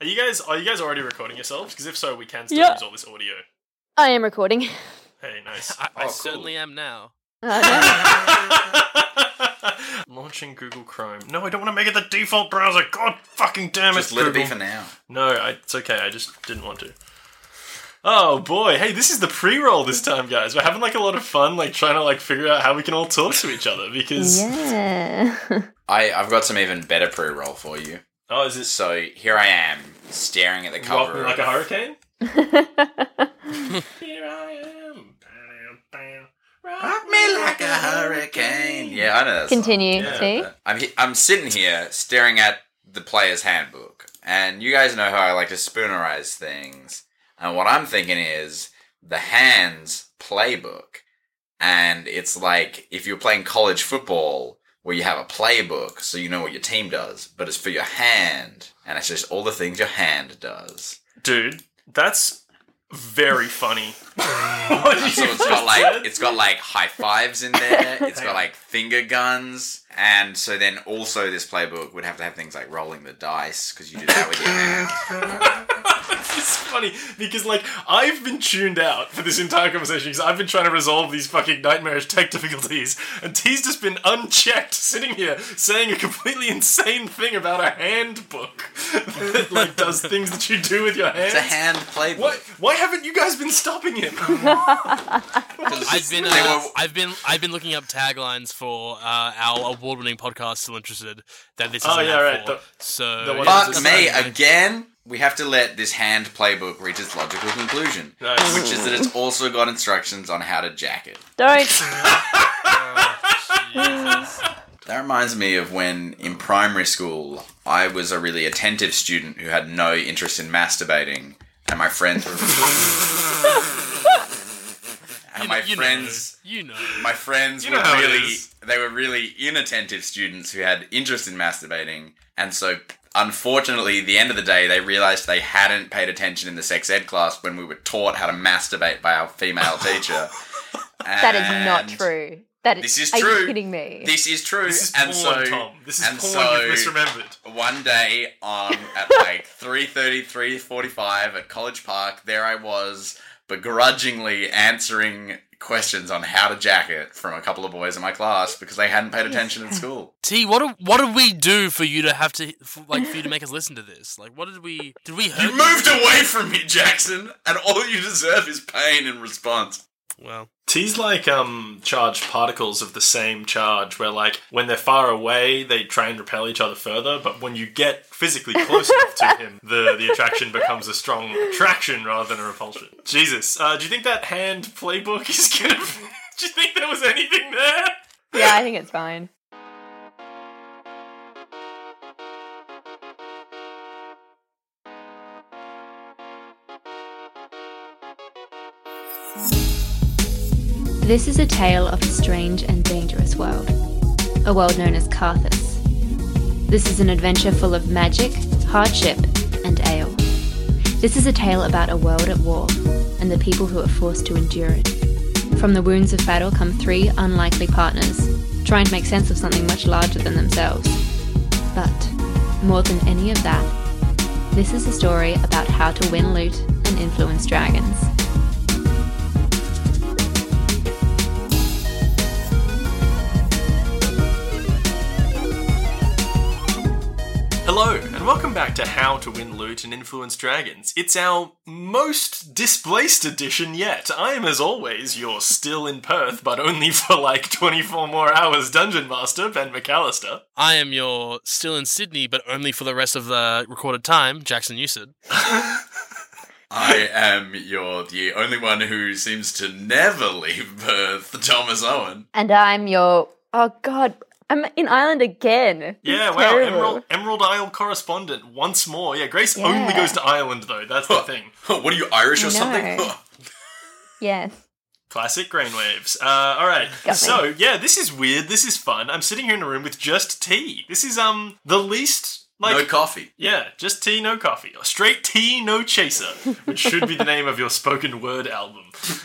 Are you guys are you guys already recording yourselves? Because if so, we can still Yeah. use all this audio. I am recording. Hey, nice. I, I Oh, cool. certainly am now. Launching Google Chrome. No, I don't want to make it the default browser. God fucking damn it. Just let it be for now. No, I, it's okay. I just didn't want to. Oh boy, hey, this is the pre-roll this time, guys. We're having like a lot of fun, like trying to like figure out how we can all talk to each other because. yeah. I, I've got some even better pre-roll for you. Oh, is it So here I am, staring at the rock cover. me like a hurricane? Here I am. Rock me like a hurricane. Yeah, I know that song. Continue, Yeah, T. I'm he- I'm sitting here staring at the player's handbook, and you guys know how I like to spoonerize things. And what I'm thinking is the hands playbook, and it's like if you're playing college football where you have a playbook, so you know what your team does, but it's for your hand, and it's just all the things your hand does. Dude, that's very funny. So it's got like it's got like high fives in there. It's got like finger guns, and so then also this playbook would have to have things like rolling the dice because you do that with your hand. it's funny because like I've been tuned out for this entire conversation because I've been trying to resolve these fucking nightmarish tech difficulties, and T's just been unchecked, sitting here saying a completely insane thing about a handbook that like does things that you do with your hands. It's a hand playbook. Why, why haven't you guys been stopping him? 'Cause I've been, uh, I've been, I've been looking up taglines for uh, our award-winning podcast. Still interested that this is Oh, yeah, right, for. the- so the one yeah, Fuck me that's- again. We have to let this hand playbook reach its logical conclusion, Nice. which is that it's also got instructions on how to jack it. Don't. Oh, Jesus. That reminds me of when in primary school I was a really attentive student who had no interest in masturbating, and my friends were. and You, my you friends, know, you know. my friends You know were really—they were really inattentive students who had interest in masturbating, and so unfortunately, at the end of the day, they realized they hadn't paid attention in the sex ed class when we were taught how to masturbate by our female teacher. That is not true. That is, This is are true. you kidding me? This is true, This is and porn, so Tom. This is and porn so you've misremembered. one day on at like 3.30 3.45 at college park there i was begrudgingly answering questions on how to jack it from a couple of boys in my class because they hadn't paid attention in school. T, what do, what did we do for you to have to for, like for you to make us listen to this? Like, what did we did we hurt you? moved away from me jackson and all you deserve is pain in response Well, T's like um charged particles of the same charge, where like when they're far away, they try and repel each other further, but when you get physically close enough to him, the the attraction becomes a strong attraction rather than a repulsion. Jesus, uh, do you think that hand playbook is gonna? do you think there was anything there? yeah, I think it's fine. This is a tale of a strange and dangerous world, a world known as Carthus. This is an adventure full of magic, hardship, and ale. This is a tale about a world at war and the people who are forced to endure it. From the wounds of battle come three unlikely partners, trying to make sense of something much larger than themselves. But, more than any of that, this is a story about how to win loot and influence dragons. Hello, and welcome back to How to Win Loot and Influence Dragons. It's our most displaced edition yet. I am, as always, your still in Perth, but only for like 24 more hours Dungeon Master, Ben McAllister. I am your still in Sydney, but only for the rest of the recorded time, Jackson Newsted. i am your the only one who seems to never leave perth thomas owen And I'm your. Oh god, I'm in Ireland again. Yeah, wow, terrible. Emerald, Emerald Isle correspondent once more. Yeah, Grace only goes to Ireland, though. That's the thing. what are you irish or I something know. Yes. Classic brainwaves. Uh, all right. Got me. So yeah, this is weird. This is fun. I'm sitting here in a room with just tea. This is um the least Like, no coffee. yeah, just tea, no coffee. Or straight tea, no chaser, which should be the name of your spoken word album.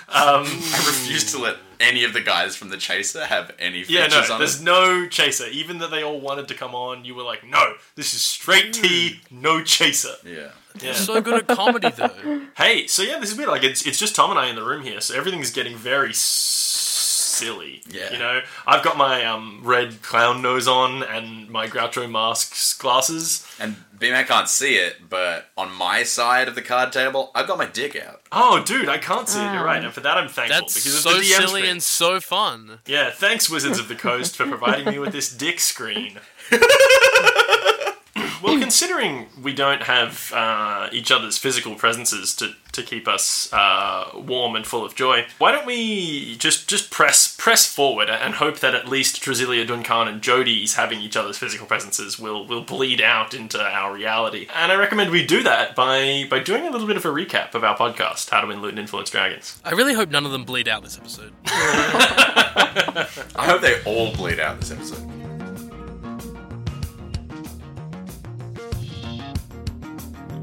Um, I refuse to let any of the guys from the Chaser have any yeah, features no, on there's it. no chaser. Even though they all wanted to come on, you were like, no, this is straight tea, no chaser. Yeah. Yeah. So good at comedy, though. Hey, so yeah, this is weird. Like it's it's just Tom and I in the room here, so everything's getting very s- silly. Yeah. You know, I've got my um, red clown nose on and my Groucho Marx glasses. And B-Man can't see it, but on my side of the card table, I've got my dick out. Oh, dude, I can't see it. You're right, and for that I'm thankful That's because of so the DM silly screen. and so fun. Yeah, thanks Wizards of the Coast for providing me with this dick screen. well, considering we don't have uh, each other's physical presences to, to keep us uh, warm and full of joy, why don't we just just press press forward and hope that at least Drasilia Duncan and Jody's having each other's physical presences will will bleed out into our reality. And I recommend we do that by by doing a little bit of a recap of our podcast, How to Win Loot and Influence Dragons. I really hope none of them bleed out this episode. I hope they all bleed out this episode.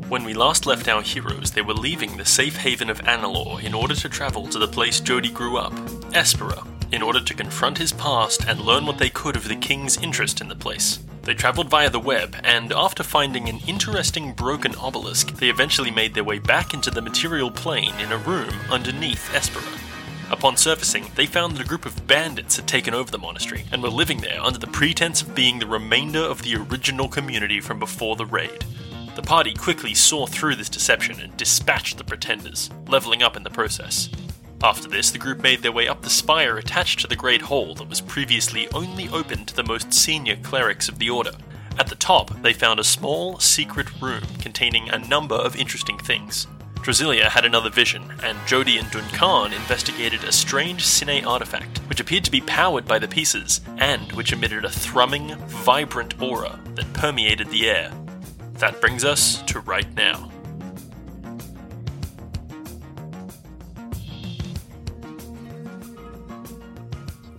When we last left our heroes, they were leaving the safe haven of Annalore in order to travel to the place Jody grew up, Espera, in order to confront his past and learn what they could of the king's interest in the place. They traveled via the web, and after finding an interesting broken obelisk, they eventually made their way back into the material plane in a room underneath Espera. Upon surfacing, they found that a group of bandits had taken over the monastery and were living there under the pretense of being the remainder of the original community from before the raid. The party quickly saw through this deception and dispatched the pretenders, leveling up in the process. After this, the group made their way up the spire attached to the Great Hall that was previously only open to the most senior clerics of the Order. At the top, they found a small, secret room containing a number of interesting things. Drasilia had another vision, and Jody and Duncan investigated a strange Cine artifact, which appeared to be powered by the pieces, and which emitted a thrumming, vibrant aura that permeated the air. That brings us to right now.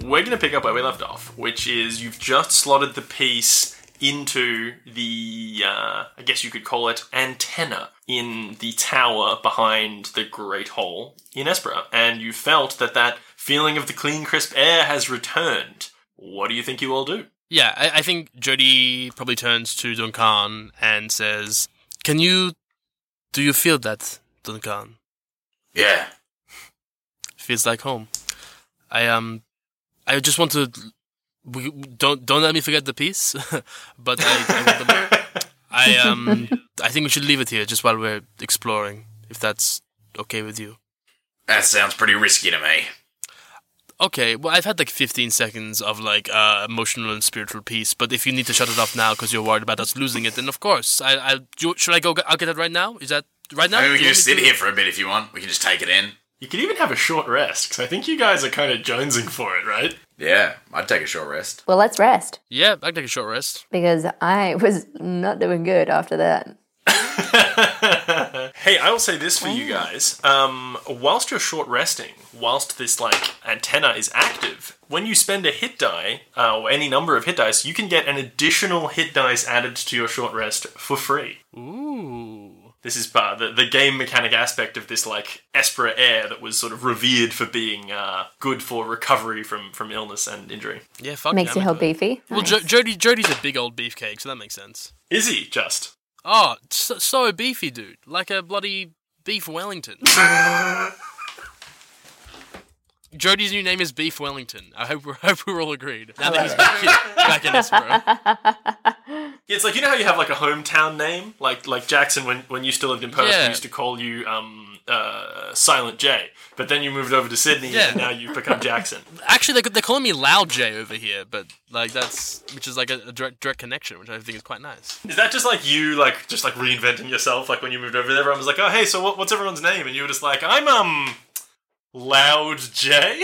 We're going to pick up where we left off, which is you've just slotted the piece into the, uh, I guess you could call it, antenna in the tower behind the Great Hall in Espera, and you felt that that feeling of the clean, crisp air has returned. What do you think you all do? Yeah, I, I think Jody probably turns to Duncan and says, "Can you, do you feel that, Duncan? Yeah. Feels like home. I um, I just want to, we don't don't let me forget the piece, but I, I, I um, I think we should leave it here just while we're exploring, if that's okay with you. That sounds pretty risky to me. Okay, well, I've had like 15 seconds of like uh, emotional and spiritual peace, but if you need to shut it off now because you're worried about us losing it, then of course, I, I do- should I go? Get, I'll get it right now. Is that right now? I mean, we can you just sit to- here for a bit if you want. We can just take it in. You could even have a short rest, because I think you guys are kind of jonesing for it, right? Yeah, I'd take a short rest. Well, let's rest Yeah, I'd take a short rest. because I was not doing good after that. hey, I will say this for you guys. Um, whilst you're short resting, whilst this like antenna is active, when you spend a hit die uh, or any number of hit dice, you can get an additional hit dice added to your short rest for free. Ooh. This is uh, the the game mechanic aspect of this like Espera air that was sort of revered for being uh, good for recovery from from illness and injury. Yeah, fuck Makes yeah, you I'm whole beefy. Well, Nice. jo- Jody, Jody's a big old beefcake, so that makes sense. Is he just? Oh, so, so beefy, dude. Like a bloody beef Wellington. Jody's new name is Beef Wellington. I hope we're, hope we're all agreed. Now that he's back in, back in. Yeah, it's like you know how you have like a hometown name, like like Jackson when when you still lived in Perth, we used to call you um uh Silent J, but then you moved over to Sydney Yeah. and now you've become Jackson. Actually, they, they're calling me Loud J over here, but like that's which is like a, a direct direct connection, which I think is quite nice. Is that just like you like just like reinventing yourself? Like when you moved over there, everyone was like, "Oh hey, so what, what's everyone's name?" And you were just like, "I'm um." Loud J,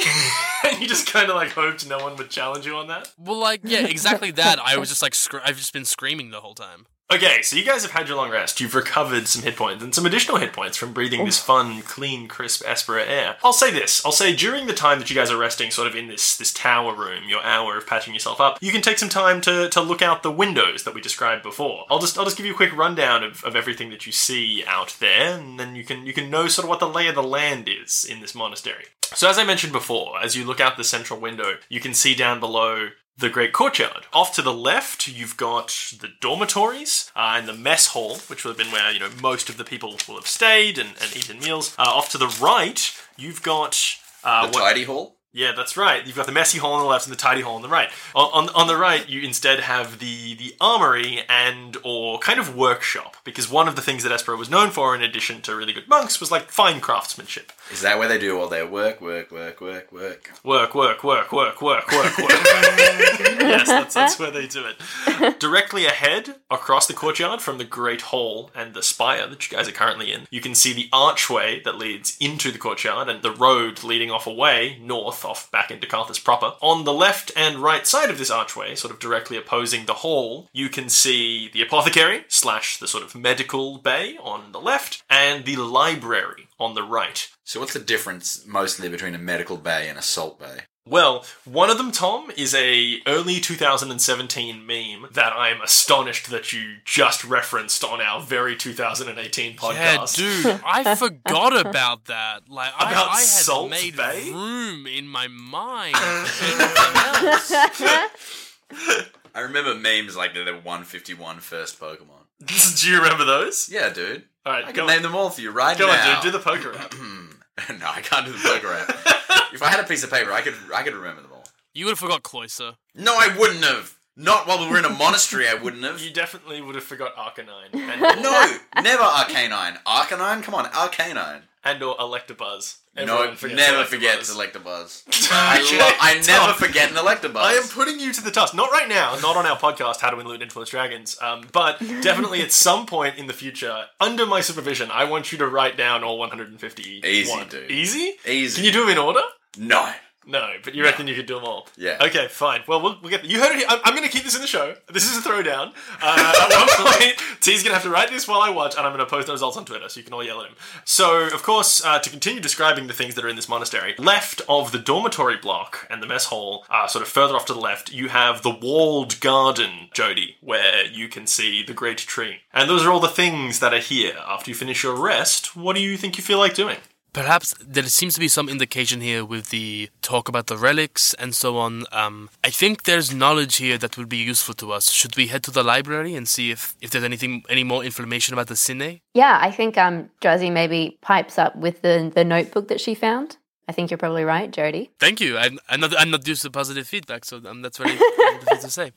and you just kind of like hoped no one would challenge you on that. Well, like yeah, exactly that. I was just like scr- I've just been screaming the whole time. Okay, so you guys have had your long rest. You've recovered some hit points and some additional hit points from breathing this fun, clean, crisp Espera air. I'll say this. I'll say during the time that you guys are resting, sort of in this this tower room, your hour of patching yourself up, you can take some time to, to look out the windows that we described before. I'll just I'll just give you a quick rundown of, of everything that you see out there, and then you can you can know sort of what the lay of the land is in this monastery. So as I mentioned before, as you look out the central window, you can see down below the Great Courtyard. Off to the left, you've got the dormitories uh, and the mess hall, which would have been where you know most of the people will have stayed and, and eaten meals. Uh, off to the right, you've got uh, The what- tidy hall. Yeah, that's right. You've got the messy hole on the left and the tidy hole on the right. On, on, on the right, you instead have the the armory and or kind of workshop because one of the things that Espera was known for, in addition to really good monks, was like fine craftsmanship. Is that where they do all their work, work, work, work, work? Work, work, work, work, work, work, work. yes, that's, that's where they do it. Directly ahead, across the courtyard from the Great Hall and the spire that you guys are currently in, you can see the archway that leads into the courtyard and the road leading off away, north, off back into Carthus proper. On the left and right side of this archway, sort of directly opposing the hall, you can see the apothecary slash the sort of medical bay on the left and the library on the right. So what's the difference mostly between a medical bay and a salt bay? Well, one of them, Tom, is a early 2017 meme that I'm astonished that you just referenced on our very 2018 podcast. Yeah, podcast. dude, I forgot about that. Like, I, About I had Salt made Bay? room in my mind for everything else. I remember memes like the 151 first Pokemon. Do you remember those? Yeah, dude. All right, I go can on. name them all for you right Go now. on, dude. Do the poker rap. no, I can't do the burger app. if I had a piece of paper, I could I could remember them all. You would have forgot Cloyster. No, I wouldn't have. Not while we were in a monastery, I wouldn't have. You definitely would have forgot Arcanine and, No, never Arcanine. Arcanine? Come on, Arcanine. And or Electabuzz. No, forgets never Electabuzz. forget Electabuzz. I, lo- I never Tom. forget an Electabuzz. I am putting you to the task. Not right now, not on our podcast, How to Win Loot Influence Dragons, um, but definitely at some point in the future, under my supervision, I want you to write down all 150. Easy, dude. Easy? Easy. Can you do them in order? No. No, but you reckon you could do them all? Yeah. Okay, fine. Well, we'll, we'll get. You heard it. here. I'm, I'm going to keep this in the show. This is a throwdown. Uh, at one point, T's going to have to write this while I watch, and I'm going to post the results on Twitter, so you can all yell at him. So, of course, uh, to continue describing the things that are in this monastery, left of the dormitory block and the mess hall, uh, sort of further off to the left, you have the walled garden, Jody, where you can see the great tree. And those are all the things that are here. After you finish your rest, what do you think you feel like doing? Perhaps there seems to be some indication here with the talk about the relics and so on. Um, I think there's knowledge here that would be useful to us. Should we head to the library and see if, if there's anything any more information about the Cine? Yeah, I think um, Josie maybe pipes up with the, the notebook that she found. I think you're probably right, Jody. Thank you. I'm, I'm not I'm not used to positive feedback, so um, that's very difficult to say.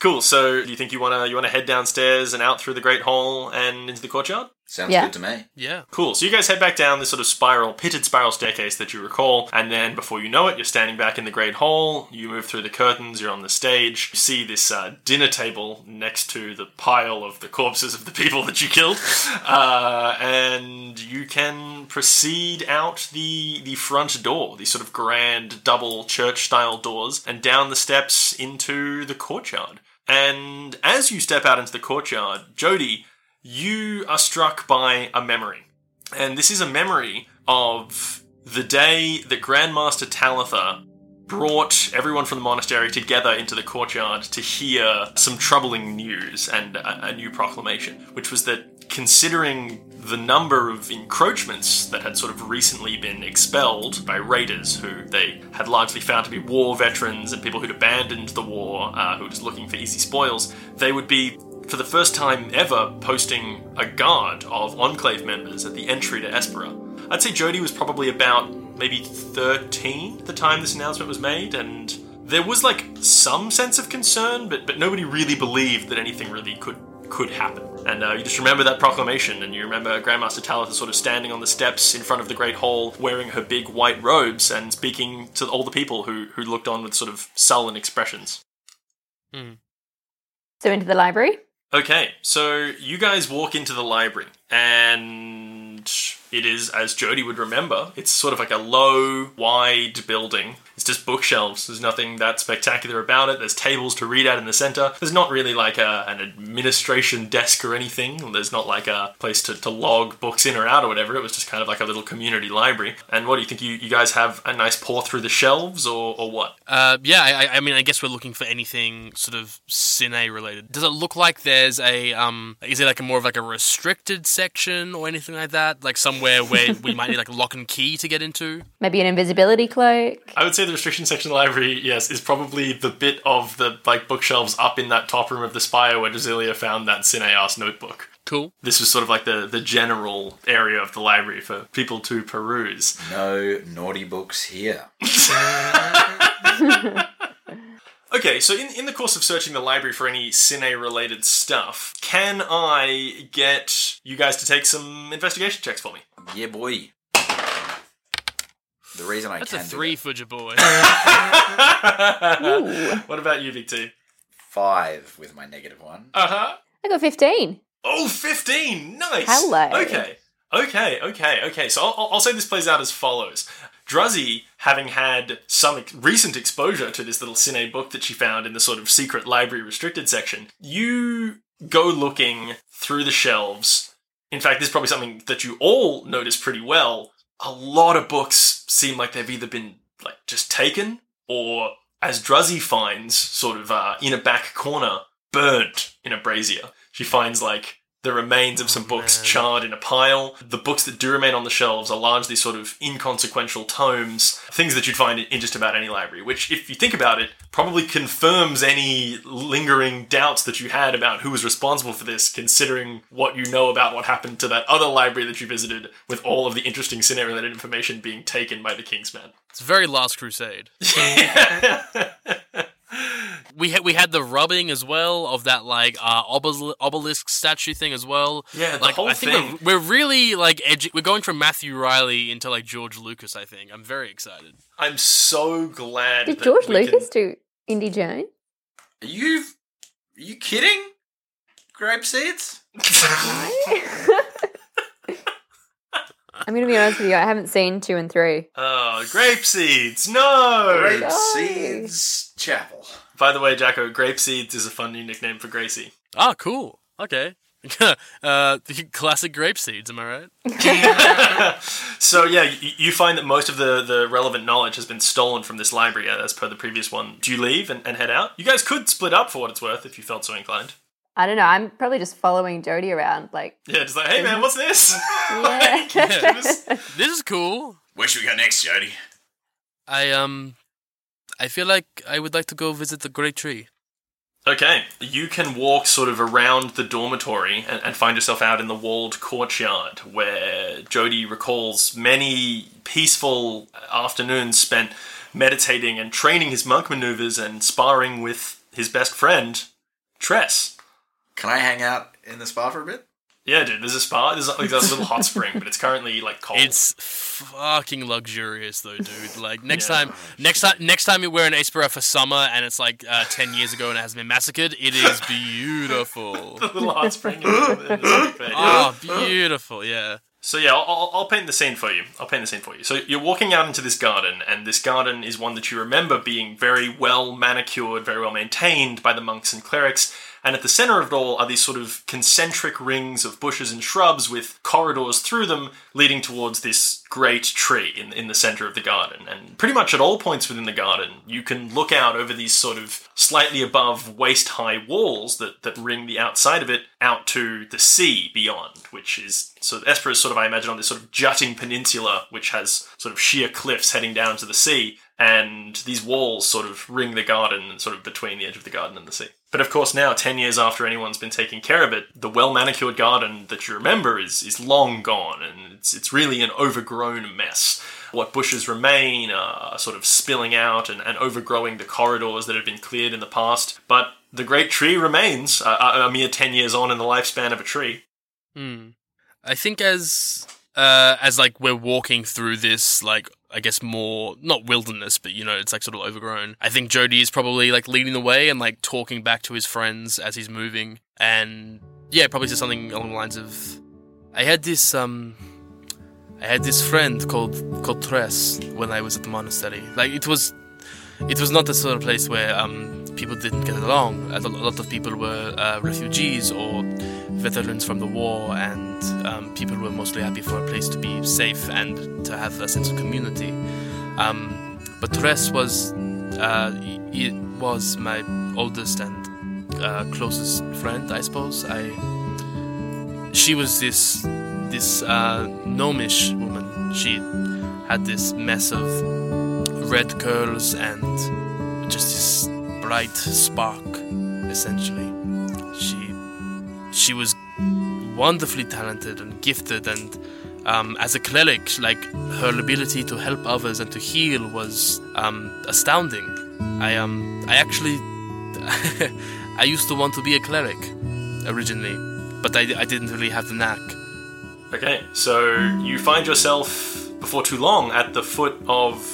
Cool. So, do you think you want to you want to head downstairs and out through the great hall and into the courtyard? Sounds Yeah. good to me. Yeah. Cool. So you guys head back down this sort of spiral, pitted spiral staircase that you recall, and then before you know it, you're standing back in the great hall. You move through the curtains. You're on the stage. You see this uh, dinner table next to the pile of the corpses of the people that you killed, uh, and you can proceed out the the front door, these sort of grand double church style doors, and down the steps into the courtyard. And as you step out into the courtyard, Jody, you are struck by a memory. And this is a memory of the day that Grandmaster Talitha brought everyone from the monastery together into the courtyard to hear some troubling news and a, a new proclamation, which was that considering the number of encroachments that had sort of recently been expelled by raiders who they had largely found to be war veterans and people who'd abandoned the war, uh, who were just looking for easy spoils, they would be for the first time ever posting a guard of Enclave members at the entry to Espera. I'd say Jody was probably about maybe 13 at the time this announcement was made, and there was like some sense of concern, but, but nobody really believed that anything really could could happen. And uh, you just remember that proclamation, and you remember Grandmaster Talitha sort of standing on the steps in front of the Great Hall, wearing her big white robes and speaking to all the people who, who looked on with sort of sullen expressions. So into the library. Okay, so you guys walk into the library, and it is, as Jody would remember, it's sort of like a low, wide building. It's just bookshelves. There's nothing that spectacular about it. There's tables to read at in the center. There's not really like a, an administration desk or anything. There's not like a place to, to log books in or out or whatever. It was just kind of like a little community library. And what do you think? You, you guys have a nice pour through the shelves or, or what? Uh, yeah, I, I- I mean, I guess we're looking for anything sort of cine related. Does it look like there's a um? Is it like a more of like a restricted section or anything like that? Like somewhere where we might need like a lock and key to get into? Maybe an invisibility cloak. I would say the restriction section of the library, yes, is probably the bit of the like bookshelves up in that top room of the spire where Drasilia found that Cineas notebook. Cool. This was sort of like the, the general area of the library for people to peruse. No naughty books here. Okay, so in, in the course of searching the library for any cine related stuff, can I get you guys to take some investigation checks for me? Yeah, boy. The reason I That's a can do three that- for your boy. What about you, Big T? five with my negative one. Uh huh. I got 15. Oh, 15! Nice! Hello. Okay. Okay, okay, okay. So I'll, I'll say this plays out as follows. Druzzy, having had some ex- recent exposure to this little cine book that she found in the sort of secret library restricted section, you go looking through the shelves. In fact, this is probably something that you all notice pretty well. A lot of books seem like they've either been like just taken or, as Druzzy finds, sort of uh, in a back corner, burnt in a brazier. She finds like the remains of some oh, books man. charred in a pile. The books that do remain on the shelves are largely sort of inconsequential tomes, things that you'd find in, in just about any library, which, if you think about it, probably confirms any lingering doubts that you had about who was responsible for this, considering what you know about what happened to that other library that you visited, with all of the interesting scenario related information being taken by the Kingsman. It's very Last Crusade. We had we had the rubbing as well of that like uh, obel- obelisk statue thing as well. Yeah, the like whole I think thing. We're, we're really like edu- we're going from Matthew Reilly into like George Lucas. I think I'm very excited. I'm so glad. Did that George we Lucas Can... do Indy Jones? Are you, are you kidding? Grape seeds? I'm going to be honest with you. I haven't seen two and three. Oh, grape seeds! No. Grape No. seeds chapel. By the way, Jacko, grape seeds is a fun new nickname for Gracie. Ah, cool. Okay. uh, the classic grape seeds. Am I right? So yeah, you, you find that most of the, the relevant knowledge has been stolen from this library, uh, as per the previous one. Do you leave and, and head out? You guys could split up for what it's worth if you felt so inclined. I don't know. I'm probably just following Jody around. Like, Yeah, just like, hey man, what's this? yeah. This is cool. Where should we go next, Jody? I um, I feel like I would like to go visit the great tree. Okay, you can walk sort of around the dormitory and, and find yourself out in the walled courtyard where Jody recalls many peaceful afternoons spent meditating and training his monk maneuvers and sparring with his best friend, Tress. Can I hang out in the spa for a bit? Yeah, dude, there's a spa. There's like a little hot spring, but it's currently like cold. It's fucking luxurious though, dude. Like next Yeah. time, next time, next time you wear an Espera for summer and it's like uh, ten years ago and it hasn't been massacred, it is beautiful. a little hot spring in the, in the civic bed. oh, beautiful, yeah. So yeah, I'll, I'll, I'll paint the scene for you. I'll paint the scene for you. So you're walking out into this garden, and this garden is one that you remember being very well manicured, very well maintained by the monks and clerics. And at the center of it all are these sort of concentric rings of bushes and shrubs with corridors through them leading towards this great tree in, in the center of the garden. And pretty much at all points within the garden, you can look out over these sort of slightly above waist high walls that, that ring the outside of it out to the sea beyond, which is so Espera is sort of, I imagine, on this sort of jutting peninsula which has sort of sheer cliffs heading down to the sea. And these walls sort of ring the garden, sort of between the edge of the garden and the sea. But of course, now, 10 years after anyone's been taking care of it, the well manicured garden that you remember is, is long gone, and it's, it's really an overgrown mess. What bushes remain are sort of spilling out and, and overgrowing the corridors that had been cleared in the past. But the great tree remains, a mere 10 years on in the lifespan of a tree. Hmm. I think as uh, as like we're walking through this like I guess more not wilderness, but you know it's like sort of overgrown. I think Jody is probably like leading the way and like talking back to his friends as he's moving, and yeah, probably says something along the lines of, "I had this um." I had this friend called called Tress when I was at the monastery. Like it was it was not a sort of place where um, people didn't get along. A lot of people were uh, refugees or veterans from the war, and um, people were mostly happy for a place to be safe and to have a sense of community. Um, but Therese was uh, it was my oldest and uh, closest friend, I suppose. I she was this this uh, gnomish woman. She had this mess of red curls and just this bright spark. Essentially, she she was wonderfully talented and gifted, and um, as a cleric, like her ability to help others and to heal was um, astounding. I um I actually I used to want to be a cleric originally, but I, I didn't really have the knack. Okay, so you find yourself before too long at the foot of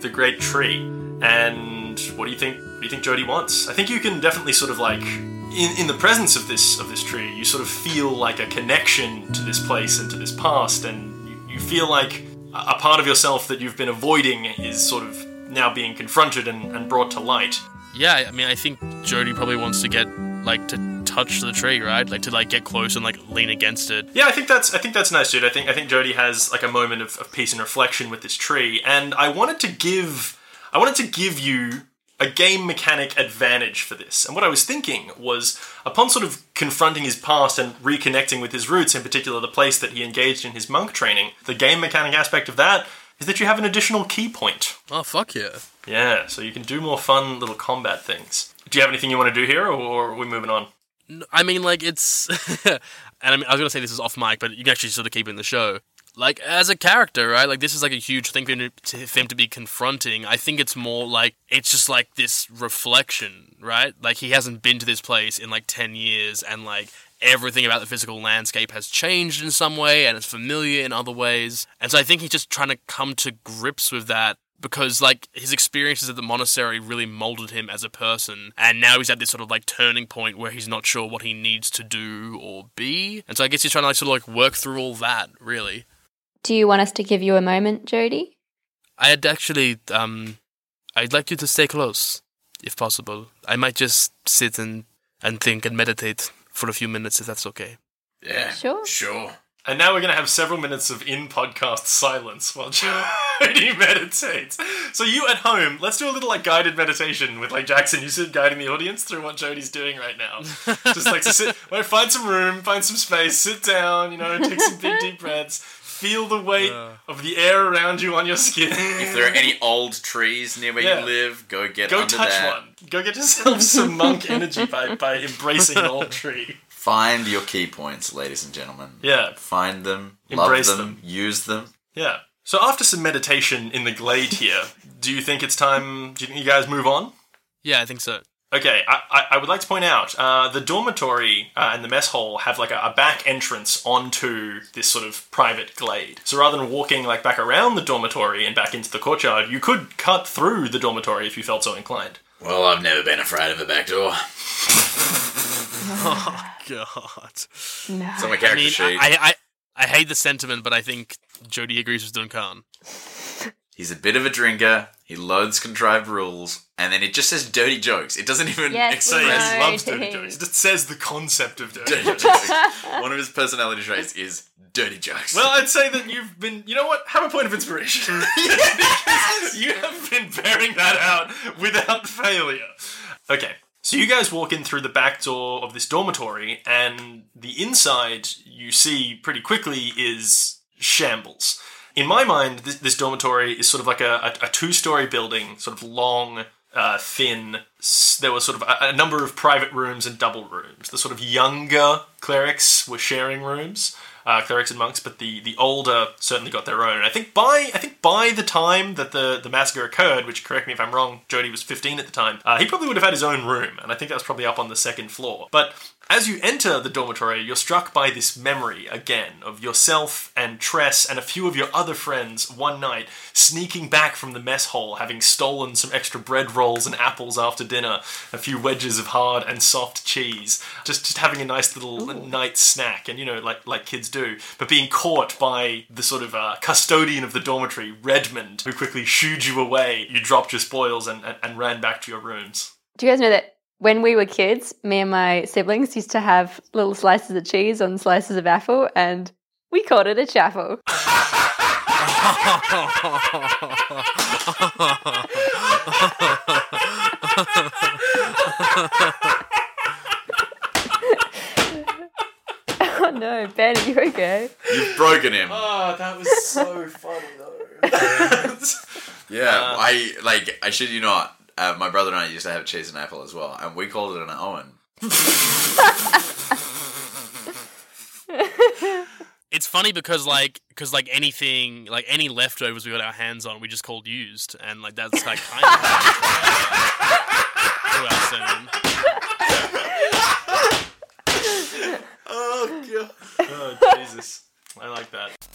the great tree, and what do you think? What do you think Jody wants? I think you can definitely sort of like, in in the presence of this of this tree, you sort of feel like a connection to this place and to this past, and you, you feel like a part of yourself that you've been avoiding is sort of now being confronted and, and brought to light. Yeah, I mean, I think Jody probably wants to get like to touch the tree, right? Like to like get close and like lean against it. Yeah, I think that's I think that's nice, dude. I think I think Jody has like a moment of, of peace and reflection with this tree, and I wanted to give I wanted to give you a game mechanic advantage for this. And what I was thinking was, upon sort of confronting his past and reconnecting with his roots, in particular the place that he engaged in his monk training, the game mechanic aspect of that is that you have an additional ki point. Oh fuck yeah! Yeah, so you can do more fun little combat things. Do you have anything you want to do here, or are we moving on? I mean, like it's, and I mean, I was gonna say this is off mic, but you can actually sort of keep it in the show. Like as a character, right? Like this is like a huge thing for him to, for him to be confronting. I think it's more like it's just like this reflection, right? Like he hasn't been to this place in like ten years, and like everything about the physical landscape has changed in some way, and it's familiar in other ways. And so I think he's just trying to come to grips with that because like his experiences at the monastery really molded him as a person and now he's at this sort of like turning point where he's not sure what he needs to do or be and so i guess he's trying to like sort of like work through all that really Do you want us to give you a moment, Jody? i'd actually um i'd like you to stay close if possible i might just sit and and think and meditate for a few minutes if that's okay Yeah. Sure. Sure. And now we're going to have several minutes of in podcast silence while Jody meditates. So, you at home, let's do a little like guided meditation with like Jackson. You sit guiding the audience through what Jody's doing right now. Just like to sit, well, find some room, find some space, sit down, you know, take some big deep breaths, feel the weight of the air around you on your skin. If there are any old trees near where Yeah. you live, go get Go under touch that. one. Go get yourself some monk energy by, by embracing an old tree. Find your ki points, ladies and gentlemen. Yeah, Find them, Embrace love them, them. use them. yeah. So after some meditation in the glade here, do you think it's time? Do you think you guys move on? yeah i think so Okay, I, I, I would like to point out uh, the dormitory uh, and the mess hall have like a, a back entrance onto this sort of private glade. So rather than walking like back around the dormitory and back into the courtyard, you could cut through the dormitory if you felt so inclined. Well, I've never been afraid of a back door. god No. It's on my i character mean sheet. I, I i hate the sentiment but i think jody agrees with duncan He's a bit of a drinker. He loathes contrived rules, and then it just says dirty jokes. It doesn't even Yes, So he express know. loves dirty Dirty. jokes. It just says the concept of dirty dirty jokes. jokes. One of his personality traits is dirty jokes. Well, I'd say that you've been, you know what, have a point of inspiration. Because you have been bearing that out without failure. Okay, so you guys walk in through the back door of this dormitory, and the inside you see pretty quickly is shambles. In my mind, this, this dormitory is sort of like a, a, a two story building, sort of long, uh, thin. There were sort of a, a number of private rooms and double rooms. The sort of younger clerics were sharing rooms, uh, clerics and monks, but the, the older certainly got their own. And I think by I think by the time that the, the massacre occurred, which correct me if I'm wrong, Jody was 15 at the time, uh, he probably would have had his own room, and I think that was probably up on the second floor. But As you enter the dormitory, you're struck by this memory again of yourself and Tress and a few of your other friends one night sneaking back from the mess hall, having stolen some extra bread rolls and apples after dinner, a few wedges of hard and soft cheese, just just having a nice little night snack, and you know, like like kids do, but being caught by the sort of uh, custodian of the dormitory, Redmond, who quickly shooed you away. You dropped your spoils and, and, and ran back to your rooms. Do you guys know that when we were kids, me and my siblings used to have little slices of cheese on slices of apple, and we called it a chaffle. oh no, Ben, are you okay? You've broken him. Oh, that was so funny though. Yeah, I like. I shit you not. Uh, my brother and I used to have cheese and apple as well, and we called it an Owen. It's funny because like because like anything like any leftovers we got our hands on we just called used and like that's like kind of to our surname. oh god. Oh Jesus. I like that.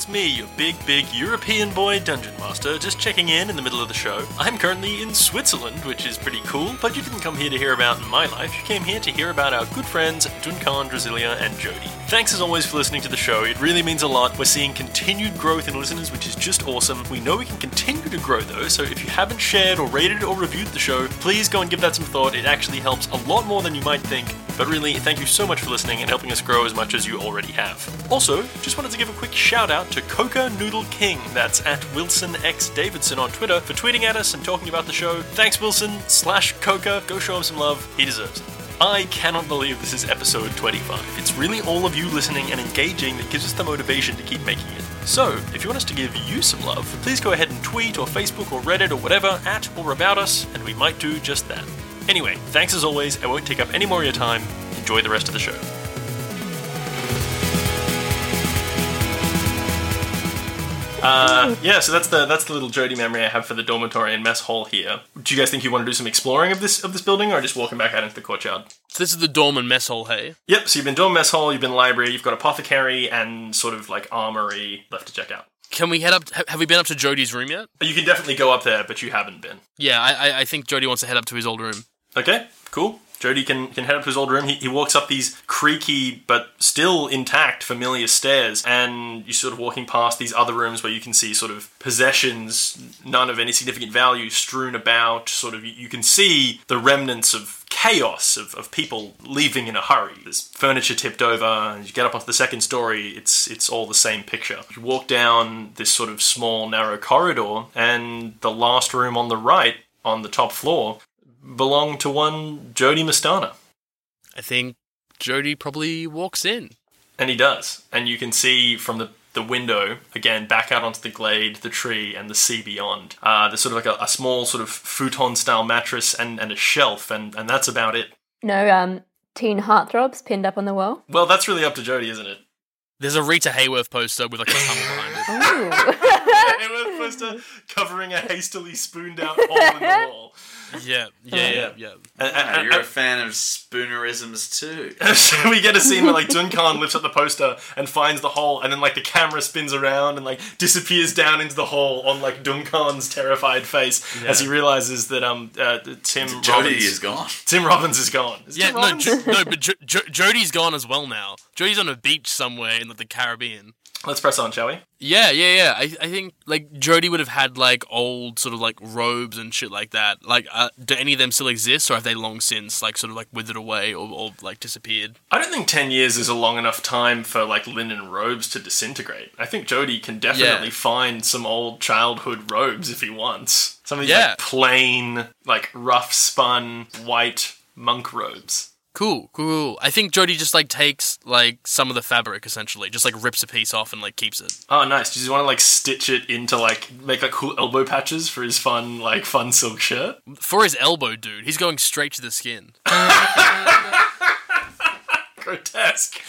It's me, your big, big European boy dungeon master, just checking in in the middle of the show. I'm currently in Switzerland, which is pretty cool, but you didn't come here to hear about my life, you came here to hear about our good friends Duncan, Drasilia, and Jody. Thanks as always for listening to the show, it really means a lot. We're seeing continued growth in listeners, which is just awesome. We know we can continue to grow though, so if you haven't shared or rated or reviewed the show, please go and give that some thought. It actually helps a lot more than you might think. But really, thank you so much for listening and helping us grow as much as you already have. Also, just wanted to give a quick shout out to Coca Noodle King. That's at Wilson X Davidson on Twitter for tweeting at us and talking about the show. Thanks, Wilson slash Coca. Go show him some love. He deserves it. I cannot believe this is episode 25. It's really all of you listening and engaging that gives us the motivation to keep making it. So, if you want us to give you some love, please go ahead and tweet or Facebook or Reddit or whatever at or about us, and we might do just that. Anyway, thanks as always. I won't take up any more of your time. Enjoy the rest of the show. Uh, yeah, so that's the that's the little Jody memory I have for the dormitory and mess hall here. Do you guys think you want to do some exploring of this of this building, or just walking back out into the courtyard? So this is the dorm and mess hall, hey? Yep. So you've been dorm mess hall, you've been library, you've got apothecary and sort of like armory left to check out. Can we head up? Have we been up to Jody's room yet? You can definitely go up there, but you haven't been. Yeah, I, I, I think Jody wants to head up to his old room. Okay, cool. Jody can, can head up to his old room. He, he walks up these creaky but still intact familiar stairs, and you're sort of walking past these other rooms where you can see sort of possessions, none of any significant value, strewn about. Sort of, you- you can see the remnants of chaos of, of people leaving in a hurry. There's furniture tipped over, you get up onto the second story, it's it's all the same picture. You walk down this sort of small, narrow corridor, and the last room on the right, on the top floor, belonged to one Jody Mastana. I think Jody probably walks in. And he does. And you can see from the, the window, again, back out onto the glade, the tree, and the sea beyond. Uh, there's sort of like a, a small sort of futon style mattress and, and a shelf, and, and that's about it. No um, teen heartthrobs pinned up on the wall. Well, that's really up to Jody, isn't it? There's a Rita Hayworth poster with like a tunnel behind it. Ooh. Hayworth poster covering a hastily spooned out hole in the wall. Yeah, yeah, yeah, yeah. And, and- Ah, you're and- a fan of spoonerisms too. we get a scene where like Duncan lifts up the poster and finds the hole, and then like the camera spins around and like disappears down into the hole on like Duncan's terrified face as he realizes that um uh, Tim Jody Robbins is gone. Tim Robbins is gone. Is Yeah, Tim no, Robbins? jo- no, but jo- jo- Jody's gone as well now. Jody's on a beach somewhere in like, the Caribbean. Let's press on, shall we? Yeah, yeah, yeah. I, I think like Jody would have had like old sort of like robes and shit like that. Like, uh, do any of them still exist, or have they long since like sort of like withered away or, or like disappeared? I don't think ten years is a long enough time for like linen robes to disintegrate. I think Jody can definitely Yeah. find some old childhood robes if he wants. Some of these Yeah. like plain, like rough spun white monk robes. Cool, cool, cool. I think Jody just like takes like some of the fabric essentially, just like rips a piece off and like keeps it. Oh, nice. Does he want to like stitch it into like make like cool elbow patches for his fun like fun silk shirt? For his elbow, dude, he's going straight to the skin. grotesque.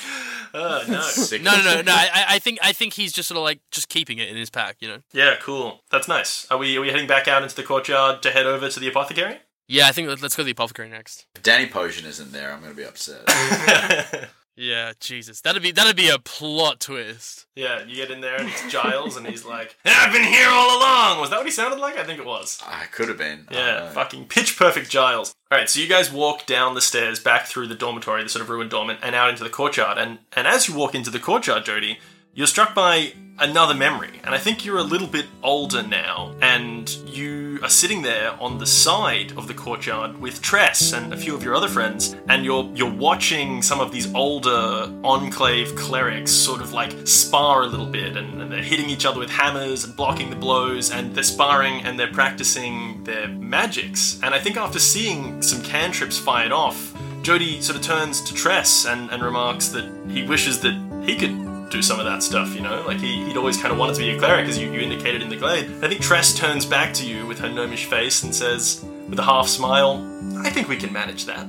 Uh, no. No, no, no, no. I, I- I think I think he's just sort of like just keeping it in his pack, you know. Yeah, cool. That's nice. Are we are we heading back out into the courtyard to head over to the apothecary? Yeah, I think let- let's go to the apothecary next. If Danny Potion isn't there, I'm gonna be upset. Yeah, Jesus, that'd be that'd be a plot twist. yeah, you get in there and it's Giles, and he's like, "I've been here all along." Was that what he sounded like? I think it was. I could have been. I Yeah, don't know. fucking pitch perfect Giles. All right, so you guys walk down the stairs back through the dormitory, the sort of ruined dormant, and out into the courtyard. And and as you walk into the courtyard, Jody, you're struck by another memory. And I think you're a little bit older now, and you are sitting there on the side of the courtyard with Tress and a few of your other friends, and you're you're watching some of these older enclave clerics sort of like spar a little bit, and, and they're hitting each other with hammers and blocking the blows, and they're sparring and they're practicing their magics. And I think after seeing some cantrips fired off, Jody sort of turns to Tress and, and remarks that he wishes that he could do some of that stuff, you know? Like, he, he'd always kind of wanted to be a cleric, as you, you indicated in the glade. I think Tress turns back to you with her gnomish face and says, with a half smile, I think we can manage that.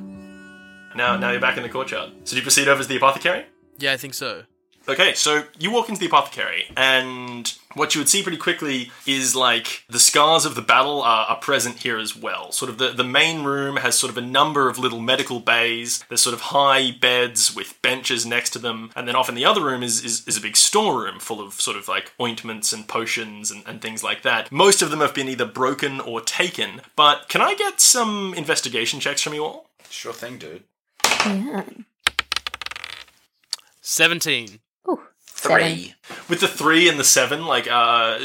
Now, now you're back in the courtyard. So do you proceed over to the apothecary? Yeah, I think so. Okay, so you walk into the apothecary, and what you would see pretty quickly is like the scars of the battle are, are, present here as well. Sort of the, the main room has sort of a number of little medical bays. There's sort of high beds with benches next to them. And then off in the other room is, is, is a big storeroom full of sort of like ointments and potions and, and things like that. Most of them have been either broken or taken. But can I get some investigation checks from you all? Sure thing, dude. Yeah. 17 three. Seven. With the three and the seven, like uh,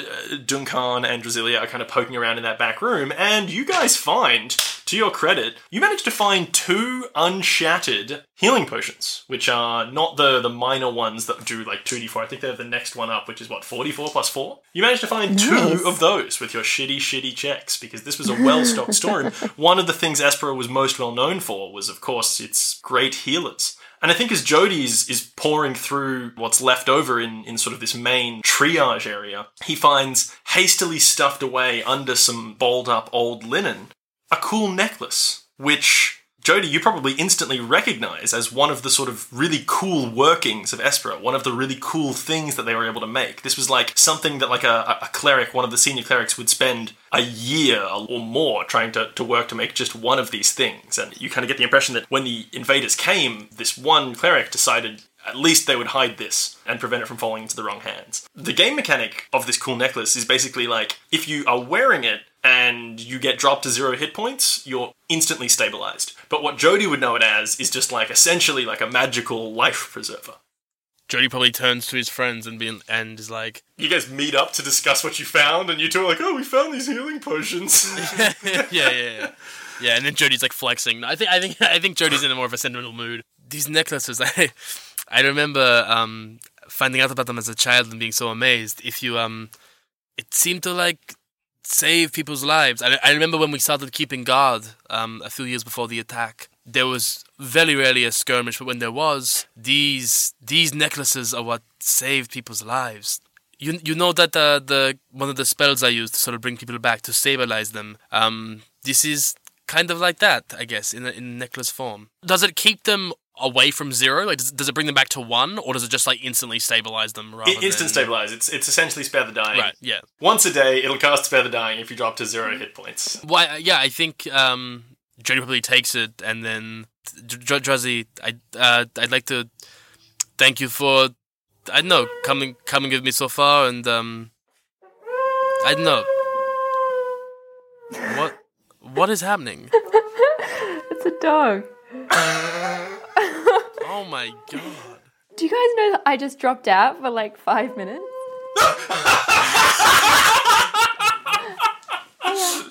Duncan and Drasilia are kind of poking around in that back room, and you guys find, to your credit, you manage to find two unshattered healing potions, which are not the the minor ones that do like 2d4. I think they're the next one up, which is what, 4d4 plus 4? You managed to find nice. two of those with your shitty, shitty checks, because this was a well stocked store One of the things Espera was most well known for was, of course, its great healers. And I think as Jody's is poring through what's left over in, in sort of this main triage area, he finds hastily stuffed away under some balled up old linen a cool necklace, which Jody, you probably instantly recognize as one of the sort of really cool workings of Espera, one of the really cool things that they were able to make. This was like something that like a, a cleric, one of the senior clerics would spend a year or more trying to, to work to make just one of these things. And you kind of get the impression that when the invaders came, this one cleric decided at least they would hide this and prevent it from falling into the wrong hands. The game mechanic of this cool necklace is basically like if you are wearing it and you get dropped to zero hit points, you're instantly stabilized. But what Jody would know it as is just like essentially like a magical life preserver. Jody probably turns to his friends and be and is like, You guys meet up to discuss what you found, and you two are like, "Oh, we found these healing potions." yeah, yeah, yeah, yeah. And then Jody's like flexing. I think, I think, I think Jody's in a more of a sentimental mood. These necklaces, I, I remember um, finding out about them as a child and being so amazed. If you um, it seemed to like save people's lives. I, I remember when we started keeping guard um, a few years before the attack. There was very rarely a skirmish, but when there was, these these necklaces are what saved people's lives. You you know that the the one of the spells I use to sort of bring people back to stabilize them. Um, this is kind of like that, I guess, in a, in necklace form. Does it keep them away from zero? Like, does, does it bring them back to one, or does it just like instantly stabilize them? Rather I- Instant than... stabilize. It's it's essentially spare the dying. Right. Yeah. Once a day, it'll cast spare the dying if you drop to zero hit points. Why? Yeah, I think um, Jody probably takes it, and then Dr- Druzzy, I uh, I'd like to thank you for I don't know coming coming with me so far, and um, I don't know what what is happening. It's a dog. Oh my god! Do you guys know that I just dropped out for like five minutes? Oh,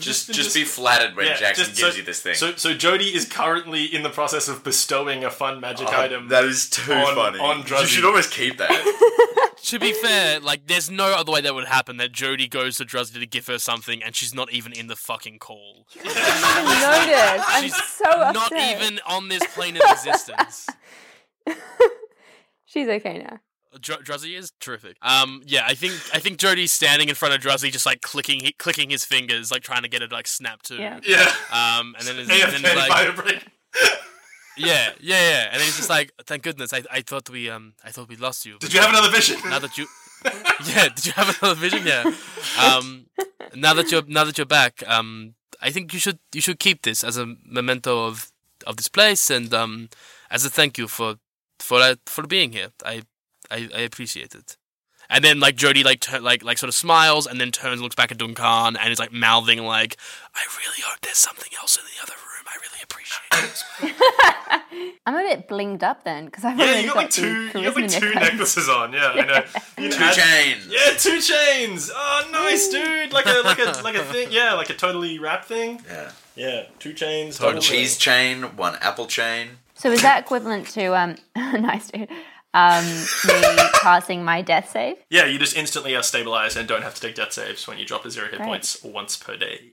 just, just be flattered when Yeah, Jackson just- gives so- you this thing. So, so Jody is currently in the process of bestowing a fun magic Oh, item. that is too on- funny. on you should almost keep that. To be fair, like there's no other way that would happen that Jody goes to Druzzy to give her something, and she's not even in the fucking call. I didn't even notice. I'm She's so upset. Not even on this plane of existence. She's okay now. Dr- Druzzy is terrific. Um, yeah, I think I think Jody's standing in front of Druzzy, just like clicking he- clicking his fingers, like trying to get it like snapped to. Yeah. yeah. Um, and then, is, and AFK then like, fire break. yeah, yeah, yeah. And then he's just like, "Thank goodness, I, I thought we um I thought we lost you." Did you have another vision? now that you yeah did you have another vision yeah um now that you're now that you're back um i think you should you should keep this as a memento of of this place and um as a thank you for for for being here i i, I appreciate it and then like Jody like tur- like like sort of smiles and then turns and looks back at Duncan and is like mouthing like I really hope there's something else in the other room. I really appreciate it. I'm a bit blinged up then because I've Yeah, already you got got like two, the you got like two necklaces on. Yeah, I know. You Two add- chains. Yeah, two chains. Oh, nice, dude. Like a like a like a thing. Yeah, like a totally rap thing. Yeah. Yeah, two chains. One Cheese chain, one apple chain. So is that equivalent to um nice dude? Um me passing my death save? Yeah, you just instantly are stabilized and don't have to take death saves when you drop to zero hit Great. points once per day.